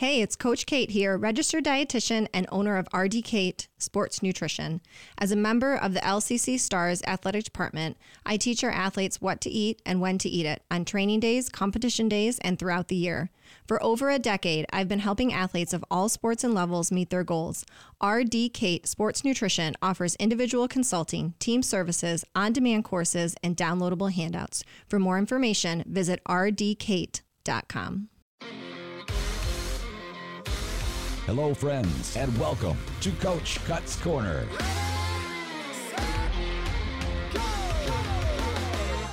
Hey, it's Coach Kate here, registered dietitian and owner of RD Kate Sports Nutrition. As a member of the LCC Stars Athletic Department, I teach our athletes what to eat and when to eat it on training days, competition days, and throughout the year. For over a decade, I've been helping athletes of all sports and levels meet their goals. RD Kate Sports Nutrition offers individual consulting, team services, on demand courses, and downloadable handouts. For more information, visit rdkate.com. Hello, friends, and welcome to Coach Cuts Corner.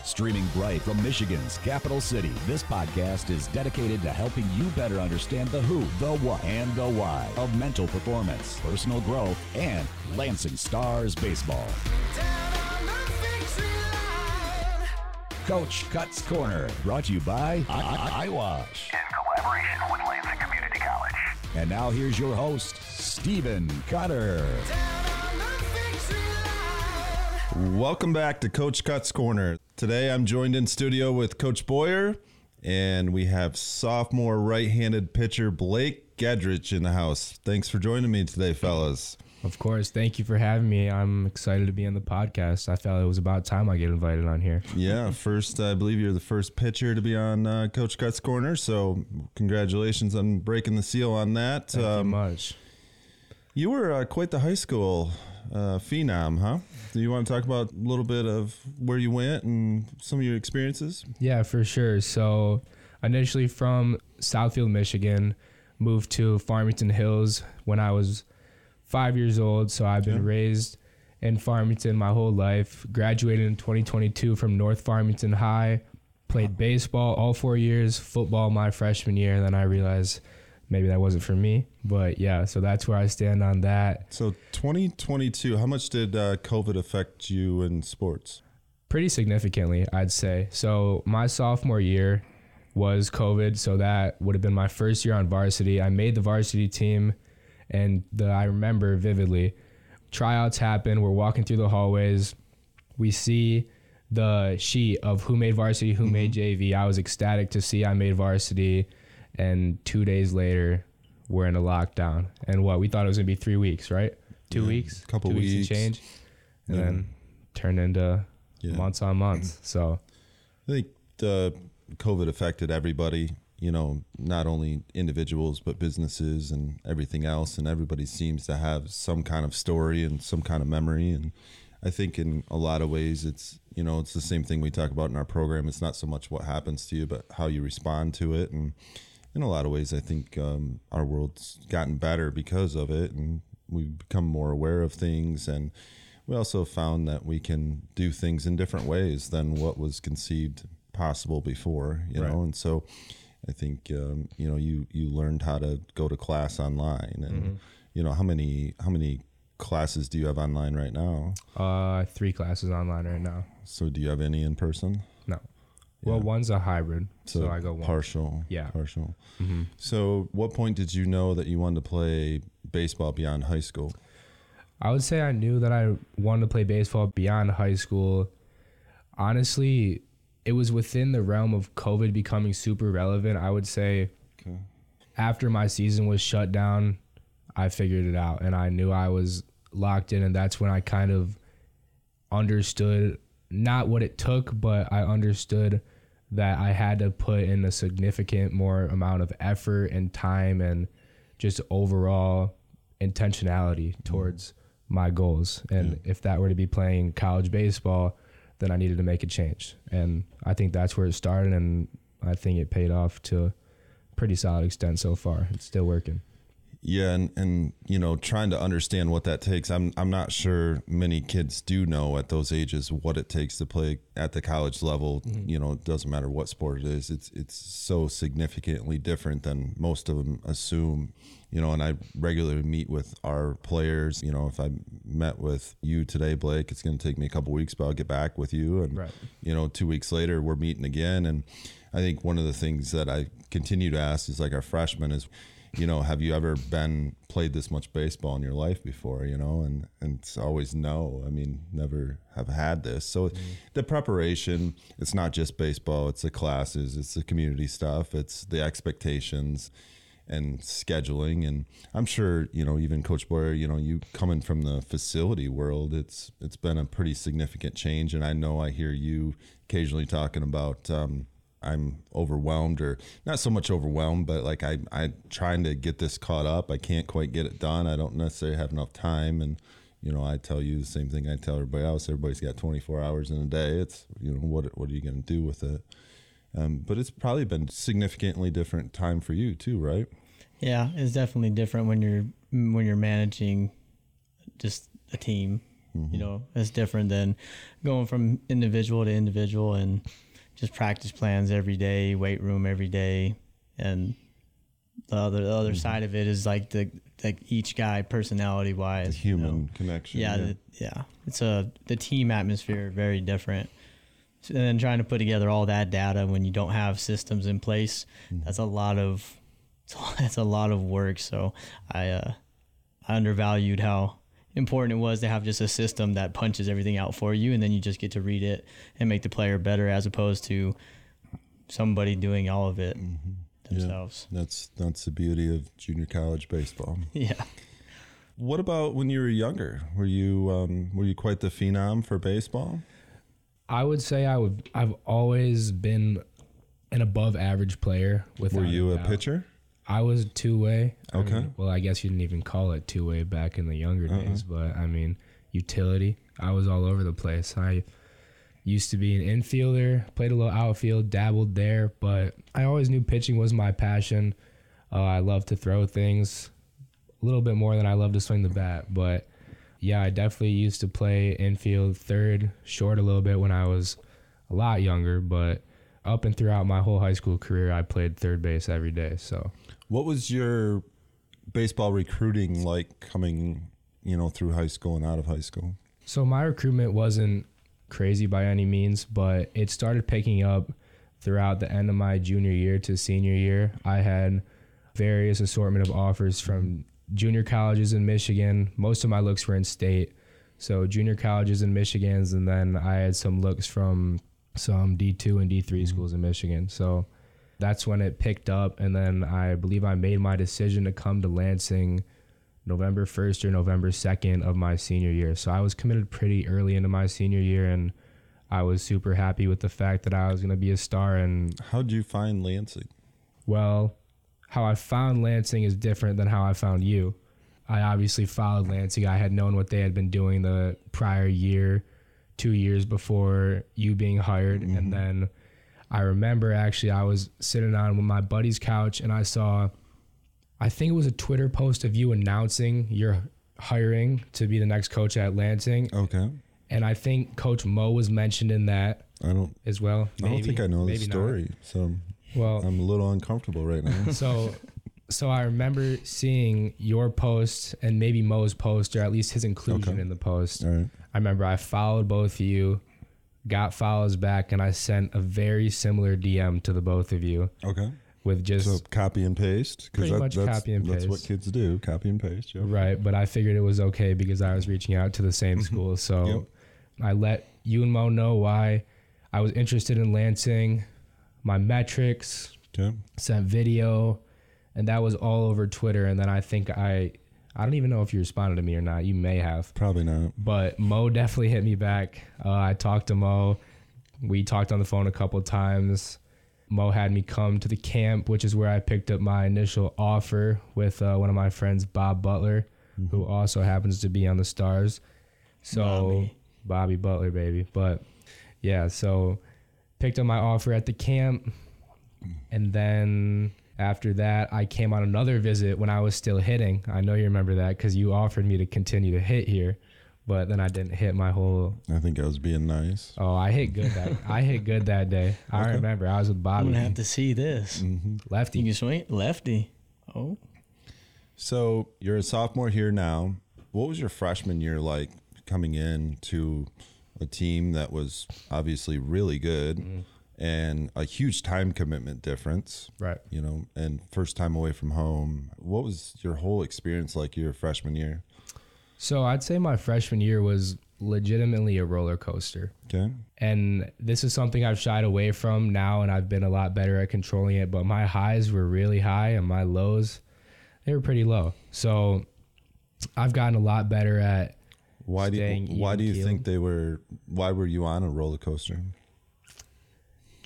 Streaming bright from Michigan's capital city, this podcast is dedicated to helping you better understand the who, the what, and the why of mental performance, personal growth, and Lansing Stars baseball. Coach Cuts Corner, brought to you by I- I- Eyewash. in collaboration with Lansing Community College. And now here's your host, Stephen Cutter. Welcome back to Coach Cuts Corner. Today I'm joined in studio with Coach Boyer, and we have sophomore right handed pitcher Blake Gedrich in the house. Thanks for joining me today, fellas. Of course. Thank you for having me. I'm excited to be on the podcast. I felt it was about time I get invited on here. Yeah, first, I believe you're the first pitcher to be on uh, Coach Cuts Corner, so congratulations on breaking the seal on that. Thank you Um, much. you were uh, quite the high school uh, phenom, huh? Do you want to talk about a little bit of where you went and some of your experiences? Yeah, for sure. So, initially from Southfield, Michigan, moved to Farmington Hills when I was five years old. So, I've been Okay. raised in Farmington my whole life. Graduated in 2022 from North Farmington High. Played baseball all four years, football my freshman year. Then I realized maybe that wasn't for me. But yeah, so that's where I stand on that. So 2022, how much did uh, COVID affect you in sports? pretty significantly, I'd say. So my sophomore year was COVID, so that would have been my first year on varsity. I made the varsity team, and the, I remember vividly. Tryouts happen. We're walking through the hallways. We see the sheet of who made varsity, who made mm-hmm. JV. I was ecstatic to see I made varsity, and two days later, we're in a lockdown. And what we thought it was gonna be three weeks, right? Two Yeah, weeks, couple two weeks. and change, and Yeah. then turned into Yeah. months on months. So I think the COVID affected everybody, you know, not only individuals, but businesses and everything else. And everybody seems to have some kind of story and some kind of memory. And I think in a lot of ways, it's, you know, it's the same thing we talk about in our program. It's not so much what happens to you, but how you respond to it. And in a lot of ways, I think um, our world's gotten better because of it. And we've become more aware of things. And we also found that we can do things in different ways than what was conceived possible before, you know. And so I think um, you know you you learned how to go to class online, and Mm-hmm. you know how many how many classes do you have online right now? uh, three classes online right now. So do you have any in person? No, well, one's a hybrid, so, I go one. partial. Yeah. partial. hmm So what point did you know that you wanted to play baseball beyond high school? I would say I knew that I wanted to play baseball beyond high school. Honestly, it was within the realm of COVID becoming super relevant. I would say Okay. after my season was shut down, I figured it out and I knew I was locked in. And that's when I kind of understood not what it took, but I understood that I had to put in a significant more amount of effort and time and just overall intentionality mm-hmm. towards my goals. And if that were to be playing college baseball, then I needed to make a change. And I think that's where it started. And I think it paid off to a pretty solid extent so far. It's still working. Yeah, and, and you know, trying to understand what that takes. I'm I'm not sure many kids do know at those ages what it takes to play at the college level. Mm-hmm. You know, it doesn't matter what sport it is. It's it's so significantly different than most of them assume. You know, and I regularly meet with our players. You know, if I met with you today, Blake, it's going to take me a couple weeks, but I'll get back with you. And Right. you know, two weeks later, we're meeting again. And I think one of the things that I continue to ask is like our freshmen is, you know, have you ever been played this much baseball in your life before? You know, and and it's always no. I mean, never have had this. So the preparation, it's not just baseball. It's the classes. It's the community stuff. It's the expectations. and scheduling and I'm sure you know even Coach Boyer you know you coming from the facility world it's it's been a pretty significant change and I know I hear you occasionally talking about um, I'm overwhelmed or not so much overwhelmed but like I I trying to get this caught up. I can't quite get it done. I don't necessarily have enough time. And you know I tell you the same thing I tell everybody else. Everybody's got 24 hours in a day. It's you know what what are you going to do with it? Um, but it's probably been significantly different time for you too, right? Yeah, it's definitely different when you're when you're managing just a team. You know, it's different than going from individual to individual and just practice plans every day, weight room every day, and the other the other side of it is like the like each guy personality wise, Human connection. yeah, the, yeah. It's a the team atmosphere very different. So, and then trying to put together all that data when you don't have systems in place, that's a lot of that's a lot of work. So I uh, I undervalued how important it was to have just a system that punches everything out for you, and then you just get to read it and make the player better, as opposed to somebody doing all of it themselves. That's that's the beauty of junior college baseball. Yeah. What about when you were younger? Were you um, were you quite the phenom for baseball? I would say I would. I've always been an above average player. With Were you a pitcher? I was two way. Okay. well, I guess you didn't even call it two way back in the younger days, but I mean utility. I was all over the place. I used to be an infielder, played a little outfield, dabbled there, but I always knew pitching was my passion. Uh, I love to throw things a little bit more than I love to swing the bat, but yeah, I definitely used to play infield, third, short a little bit when I was a lot younger, but up and throughout my whole high school career, I played third base every day. So What was your baseball recruiting like coming, you know, through high school and out of high school? So my recruitment wasn't crazy by any means, but it started picking up throughout the end of my junior year to senior year. I had various assortment of offers from junior colleges in Michigan. Most of my looks were in state. So junior colleges in Michigan's and then I had some looks from some D2 and D3 mm-hmm. schools in Michigan. So that's when it picked up and then I believe I made my decision to come to Lansing November 1st or November 2nd of my senior year. So I was committed pretty early into my senior year and I was super happy with the fact that I was going to be a star and How'd you find Lansing? well, how I found Lansing is different than how I found you. I obviously followed Lansing. I had known what they had been doing the prior year, two years before you being hired. And mm-hmm. then I remember actually I was sitting on my buddy's couch and I saw, I think it was a Twitter post of you announcing your hiring to be the next coach at Lansing. Okay. And I think Coach Mo was mentioned in that I don't as well. Maybe, I don't think I know the maybe not. story. So Well, I'm a little uncomfortable right now. so so I remember seeing your post and maybe Mo's post or at least his inclusion Okay. in the post. All right. I remember I followed both of you, got follows back, and I sent a very similar DM to the both of you Okay. with just So copy and paste. 'cause Pretty much that's, copy and That's what kids do. Copy and paste. Yeah. right. But I figured it was okay because I was reaching out to the same mm-hmm. school. So Yep. I let you and Mo know why I was interested in Lansing, my metrics, Okay. sent video and that was all over Twitter and then I think I I don't even know if you responded to me or not. You may have. Probably not. But Mo definitely hit me back. Uh, I talked to Mo. We talked on the phone a couple times. Mo had me come to the camp, which is where I picked up my initial offer with uh, one of my friends, Bob Butler, who also happens to be on the Stars. So Bobby. Bobby Butler, baby. But yeah, so picked up my offer at the camp, and then after that, I came on another visit when I was still hitting. I know you remember that because you offered me to continue to hit here, but then I didn't hit my whole. I think I was being nice. Oh, I hit good that I hit good that day. I remember I was with Bobby. I'm Bobby, gonna have to see this. lefty. You can swing lefty. Oh, So you're a sophomore here now. What was your freshman year like coming in to a team that was obviously really good Mm-hmm. And a huge time commitment difference? Right. You know, and first time away from home. What was your whole experience like your freshman year? So I'd say my freshman year was legitimately a roller coaster. Okay. And this is something I've shied away from now and I've been a lot better at controlling it, but my highs were really high and my lows they were pretty low. So I've gotten a lot better at Why do you, why do you think they were? Why were you on a roller coaster?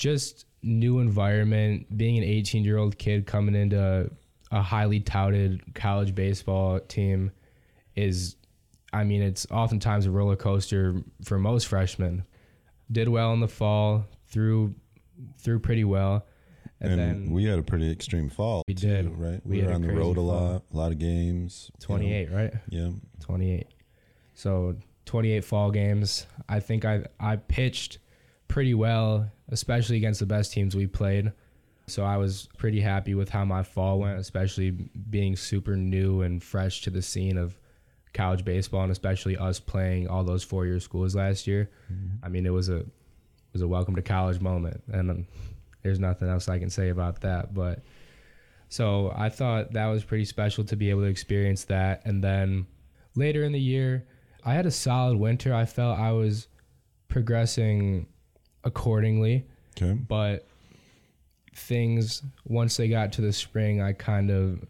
Just new environment, being an 18 year old kid coming into a highly touted college baseball team is, I mean, it's oftentimes a roller coaster for most freshmen. Did well in the fall, threw threw pretty well, and, And, then we had a pretty extreme fall. We too, did. right? We We, were on the road a lot, a lot of games. you know. 28, right? Yeah. 28. So 28 fall games. I think I I pitched pretty well, especially against the best teams we played. So I was pretty happy with how my fall went, especially being super new and fresh to the scene of college baseball and especially us playing all those four-year schools last year. I mean, it was a it was a welcome to college moment and um, there's nothing else I can say about that, but so I thought that was pretty special to be able to experience that. And then later in the year, I had a solid winter. I felt I was progressing accordingly, Okay. but things once they got to the spring, I kind of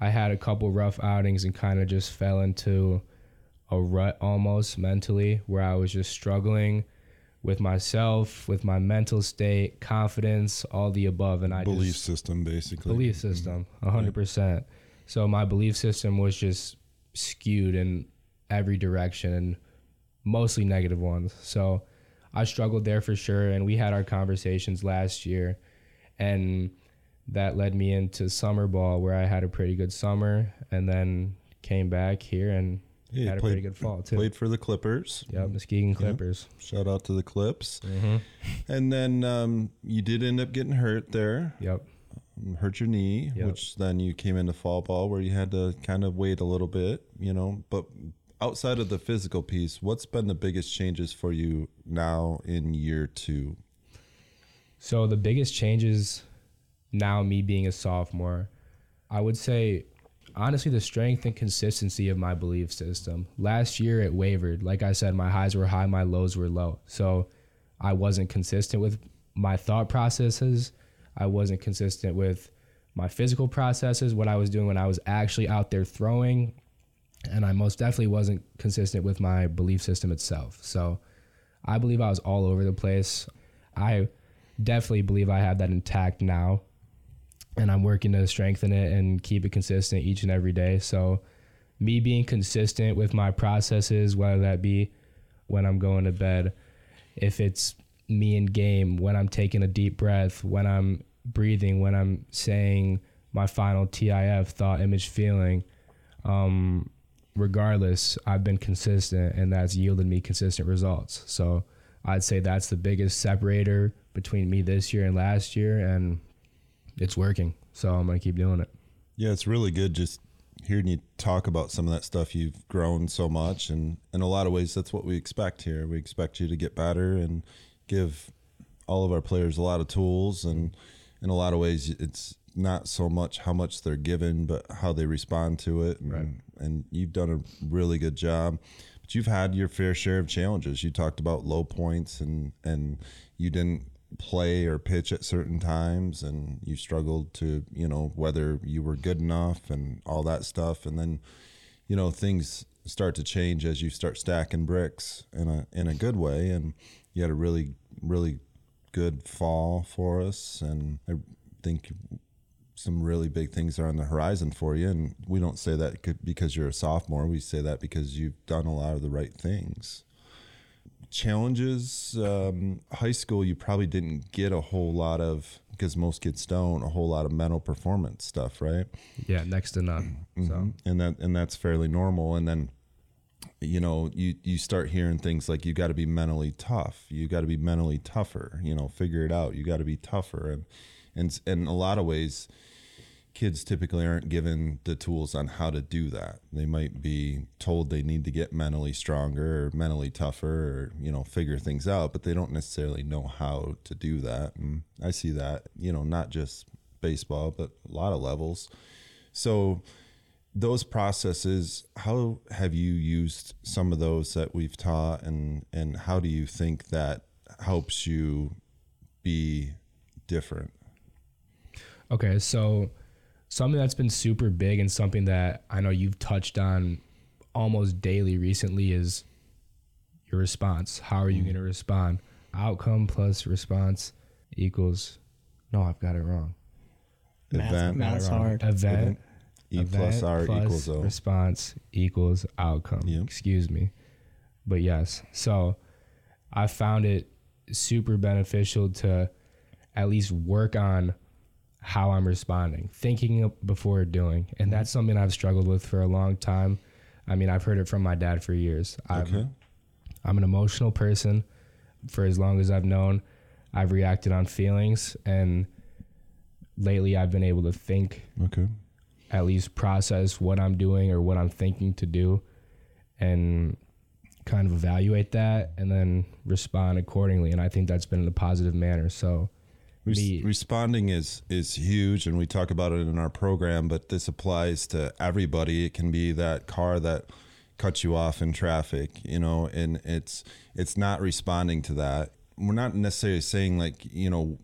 I had a couple rough outings and kind of just fell into a rut almost mentally where I was just struggling with myself, with my mental state, confidence, all the above and I Belief just system, basically. belief mm-hmm. system, a hundred percent. So my belief system was just skewed in every direction and mostly negative ones. So I struggled there for sure, and we had our conversations last year, and that led me into summer ball where I had a pretty good summer, and then came back here and Yeah, had a played- pretty good fall too. Played for the Clippers. Yeah, Muskegon Clippers. Shout out to the Clips. Mm-hmm. And then um, you did end up getting hurt there. Yep. hurt your knee, Yep. which then you came into fall ball where you had to kind of wait a little bit, you know. But outside of the physical piece, what's been the biggest changes for you now in year two? So the biggest changes now, me being a sophomore, I would say honestly the strength and consistency of my belief system. Last year it wavered. Like I said, my highs were high, my lows were low. So I wasn't consistent with my thought processes. I wasn't consistent with my physical processes, what I was doing when I was actually out there throwing. And I most definitely wasn't consistent with my belief system itself. So I believe I was all over the place. I definitely believe I have that intact now. And I'm working to strengthen it and keep it consistent each and every day. So, me being consistent with my processes, whether that be when I'm going to bed, if it's me in game, when I'm taking a deep breath, when I'm breathing, when I'm saying my final TIF, thought, image, feeling, um, regardless, I've been consistent and that's yielded me consistent results. So I'd say that's the biggest separator between me this year and last year, and it's working. So I'm gonna keep doing it. Yeah, it's really good just hearing you talk about some of that stuff. You've grown so much, and in a lot of ways, that's what we expect here. We expect you to get better and give all of our players a lot of tools, and in a lot of ways, it's not so much how much they're given, but how they respond to it. And, Right. and you've done a really good job. But you've had your fair share of challenges. You talked about low points, and and you didn't play or pitch at certain times and you struggled to you know whether you were good enough and all that stuff and then you know things start to change as you start stacking bricks in a in a good way and you had a really really good fall for us and I think some really big things are on the horizon for you. And we don't say that because you're a sophomore. We say that because you've done a lot of the right things. Challenges um, high school you probably didn't get a whole lot of because most kids don't a whole lot of mental performance stuff right? Yeah, next to none. So. And that and that's fairly normal. And then you know you you start hearing things like you got to be mentally tough. You got to be mentally tougher. You know figure it out. You got to be tougher. And and in a lot of ways kids typically aren't given the tools on how to do that. They might be told they need to get mentally stronger or mentally tougher or you know figure things out but they don't necessarily know how to do that. And i see that you know not just baseball but a lot of levels. So those processes, how have you used some of those that we've taught, and and how do you think that helps you be different? Okay, so something that's been super big and something that I know you've touched on almost daily recently is your response. How are you mm-hmm. going to respond? Outcome plus response equals. No, I've got it wrong. Event, math's Wrong. hard. Event. E plus R plus equals O. Response equals outcome. Yep. Excuse me. But yes, so I found it super beneficial to at least work on how I'm responding, thinking before doing. And that's something I've struggled with for a long time. I mean, I've heard it from my dad for years. I'm, Okay. I'm an emotional person. For as long as I've known, I've reacted on feelings. And lately, I've been able to think Okay. At least process what I'm doing or what I'm thinking to do and kind of evaluate that and then respond accordingly. And I think that's been in a positive manner. So, Res- me, responding is is huge, and we talk about it in our program. But this applies to everybody. It can be that car that cuts you off in traffic, you know, and it's it's not responding to that. We're not necessarily saying like you know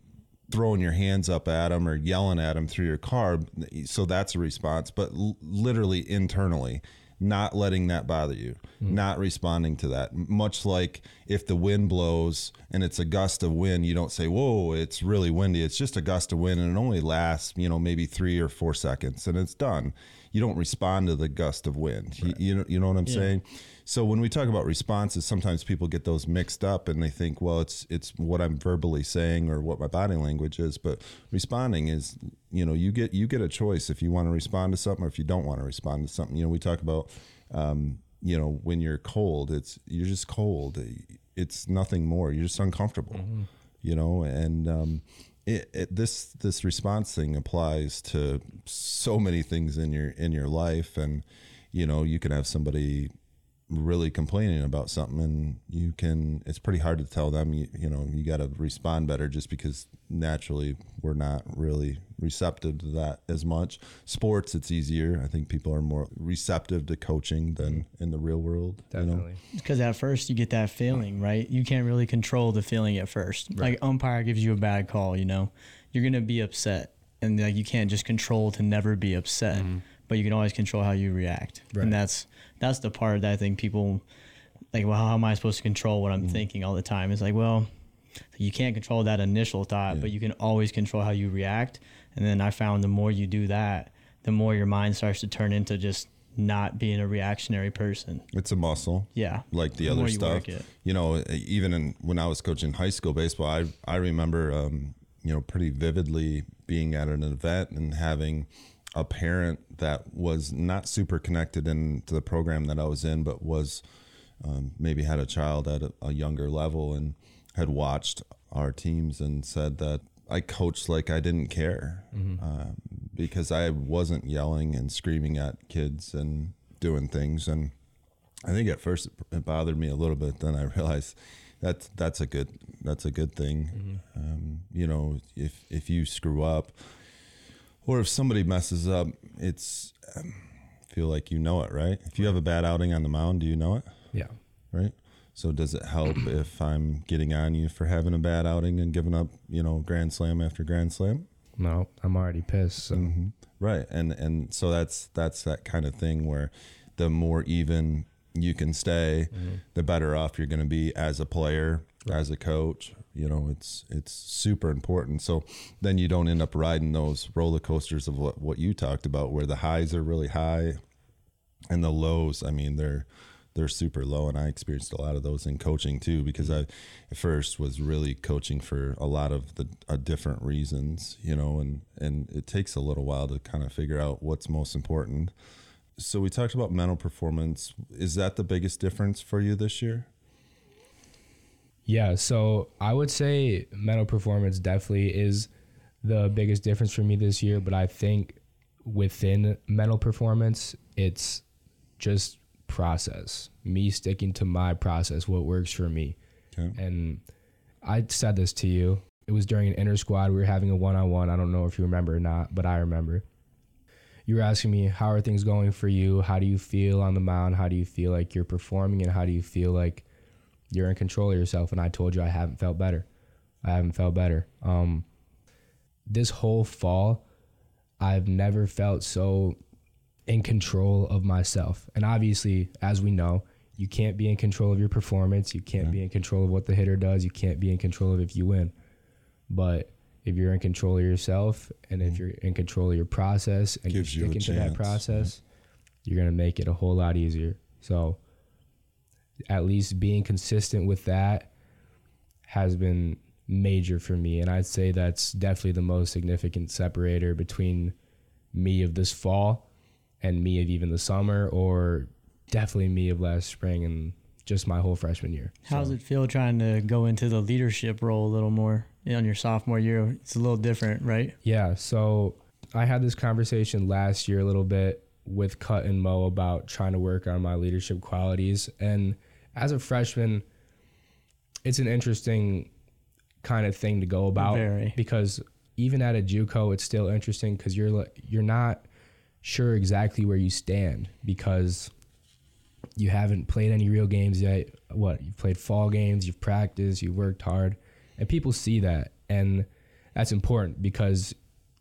throwing your hands up at them or yelling at them through your car. So that's a response, but l- literally internally, not letting that bother you, hmm. not responding to that. Much like if the wind blows and it's a gust of wind, you don't say, Whoa, it's really windy. It's just a gust of wind and it only lasts, you know, maybe three or four seconds and it's done. You don't respond to the gust of wind. You, you know, you know what I'm saying? So when we talk about responses, sometimes people get those mixed up and they think, well, it's it's what I'm verbally saying or what my body language is. But responding is, you know, you get you get a choice if you want to respond to something or if you don't want to respond to something. You know, we talk about, um, you know, when you're cold, it's you're just cold. It's nothing more. You're just uncomfortable. You know, and um, it, it, this this response thing applies to so many things in your in your life, and you know, you can have somebody really complaining about something and you can it's pretty hard to tell them you, you know you got to respond better just because naturally we're not really receptive to that as much sports it's easier i think people are more receptive to coaching than in the real world you know? definitely. Because at first you get that feeling, right? You can't really control the feeling at first. Like umpire gives you a bad call, you know, you're gonna be upset, and like you can't just control to never be upset, mm-hmm. But you can always control how you react, Right. and that's that's the part that I think people like. Well, how am I supposed to control what I'm thinking all the time? It's like, well, you can't control that initial thought, but you can always control how you react. And then I found the more you do that, the more your mind starts to turn into just not being a reactionary person. it's a muscle Yeah. like the, The other you stuff. work. You know, even in when I was coaching high school baseball, I I remember um, you know pretty vividly being at an event and having a parent that was not super connected into the program that I was in, but was um, maybe had a child at a, a younger level and had watched our teams and said that I coached like I didn't care um, because I wasn't yelling and screaming at kids and doing things and I think at first it bothered me a little bit. Then I realized that's that's a good that's a good thing. Um, you know, if if you screw up, or if somebody messes up, it's um, feel like you know it, right? If you have a bad outing on the mound, do you know it, Yeah. right? So does it help if I'm getting on you for having a bad outing and giving up, you know, grand slam after grand slam? No, I'm already pissed. So, Right. And and so that's that's that kind of thing where the more even you can stay, the better off you're going to be as a player, as a coach. You know, it's it's super important. So then you don't end up riding those roller coasters of what what you talked about where the highs are really high and the lows, I mean, they're they're super low and I experienced a lot of those in coaching too because I at first was really coaching for a lot of the uh, different reasons, you know, and and it takes a little while to kind of figure out what's most important. So we talked about mental performance. Is that the biggest difference for you this year? Yeah, so I would say mental performance definitely is the biggest difference for me this year, but I think within mental performance, it's just process. Me sticking to my process, what works for me. Okay. And I said this to you. It was during an inter squad. We were having a one on one. I don't know if you remember or not, but I remember. you were asking me how are things going for you? How do you feel on the mound? How do you feel like you're performing, and how do you feel like you're in control of yourself? And I told you I haven't felt better. I haven't felt better. Um, this whole fall, I've never felt so in control of myself. And obviously, as we know, you can't be in control of your performance. You can't be in control of what the hitter does. You can't be in control of if you win. But if you're in control of yourself and if you're in control of your process and Gives you you're sticking to that process, you're gonna make it a whole lot easier. So at least being consistent with that has been major for me. And I'd say that's definitely the most significant separator between me of this fall and me of even the summer or definitely me of last spring and just my whole freshman year. How's it feel trying to go into the leadership role a little more on your sophomore year? It's a little different, right? Yeah. So I had this conversation last year a little bit with Cut and Mo about trying to work on my leadership qualities. And as a freshman, it's an interesting kind of thing to go about Very. because even at a JUCO, it's still interesting because you're you're not sure exactly where you stand because you haven't played any real games yet. What you've played fall games, you've practiced, you've worked hard, and people see that, and that's important because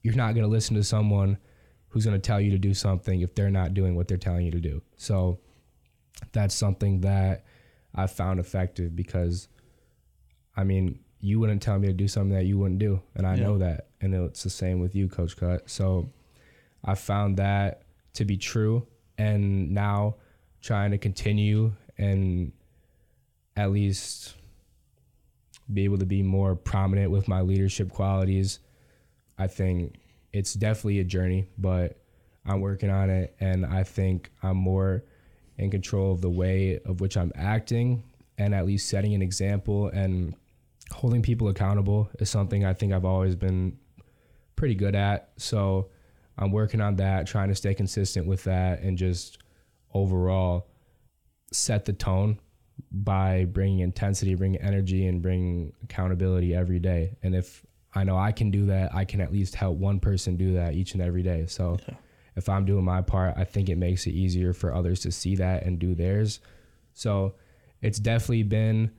you're not going to listen to someone who's going to tell you to do something if they're not doing what they're telling you to do. So that's something that I found effective because, I mean, you wouldn't tell me to do something that you wouldn't do, and I Yeah. know that, and it's the same with you, Coach Cut. So I found that to be true, and now trying to continue and at least be able to be more prominent with my leadership qualities. I think it's definitely a journey, but I'm working on it, and I think I'm more in control of the way of which I'm acting, and at least setting an example and holding people accountable is something I think I've always been pretty good at. So I'm working on that, trying to stay consistent with that, and just overall set the tone by bringing intensity, bringing energy, and bringing accountability every day. And if I know I can do that, I can at least help one person do that each and every day. So if I'm doing my part, I think it makes it easier for others to see that and do theirs. So it's definitely been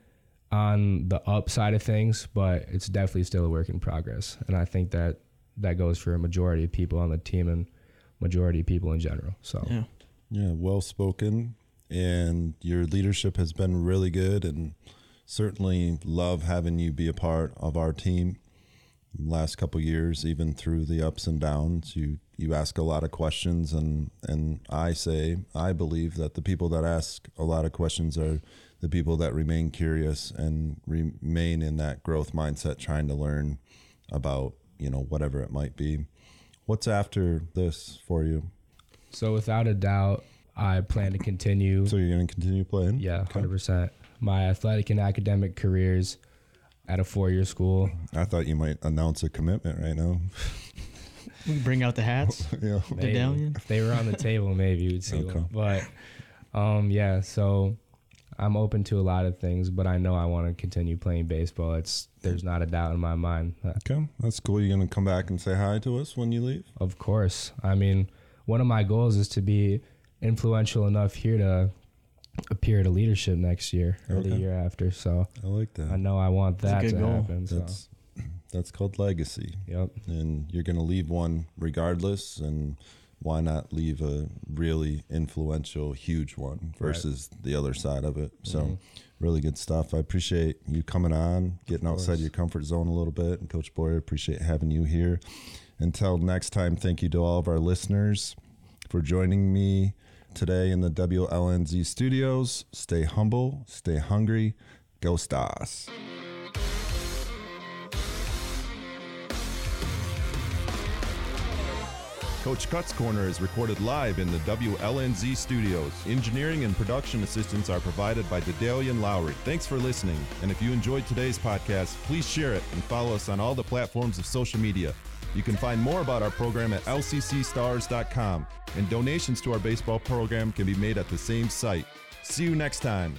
on the upside of things, but it's definitely still a work in progress. And I think that that goes for a majority of people on the team and majority of people in general. So Yeah. Yeah, well spoken, and your leadership has been really good, and certainly love having you be a part of our team. Last couple years, even through the ups and downs, you you ask a lot of questions, and and I say I believe that the people that ask a lot of questions are the people that remain curious and remain in that growth mindset, trying to learn about you know whatever it might be. What's after this for you? So without a doubt, I plan to continue. So you're going to continue playing? yeah, hundred percent. My athletic and academic careers at a four-year school. I thought you might announce a commitment right now. We bring out the hats. yeah. Maybe. Medallion? If they were on the table, maybe you'd see Okay. one. But um, yeah, so I'm open to a lot of things, but I know I want to continue playing baseball. It's there's not a doubt in my mind. Okay, that's cool. You're gonna come back and say hi to us when you leave. Of course. I mean, one of my goals is to be influential enough here to appear at a leadership next year or the year after. So I like that. I know I want that to goal. happen. So. That's that's called legacy, Yep. and you're gonna leave one regardless. And why not leave a really influential, huge one versus the other side of it? So, Mm-hmm. really good stuff. I appreciate you coming on, getting outside course. your comfort zone a little bit, and Coach Boyer, appreciate having you here. Until next time, thank you to all of our listeners for joining me today in the WLNZ studios. Stay humble, stay hungry, go stars. Coach Cuts Corner is recorded live in the WLNZ studios. Engineering and production assistance are provided by Dedalian Lowry. Thanks for listening. And if you enjoyed today's podcast, please share it and follow us on all the platforms of social media. You can find more about our program at lccstars.com, and donations to our baseball program can be made at the same site. See you next time.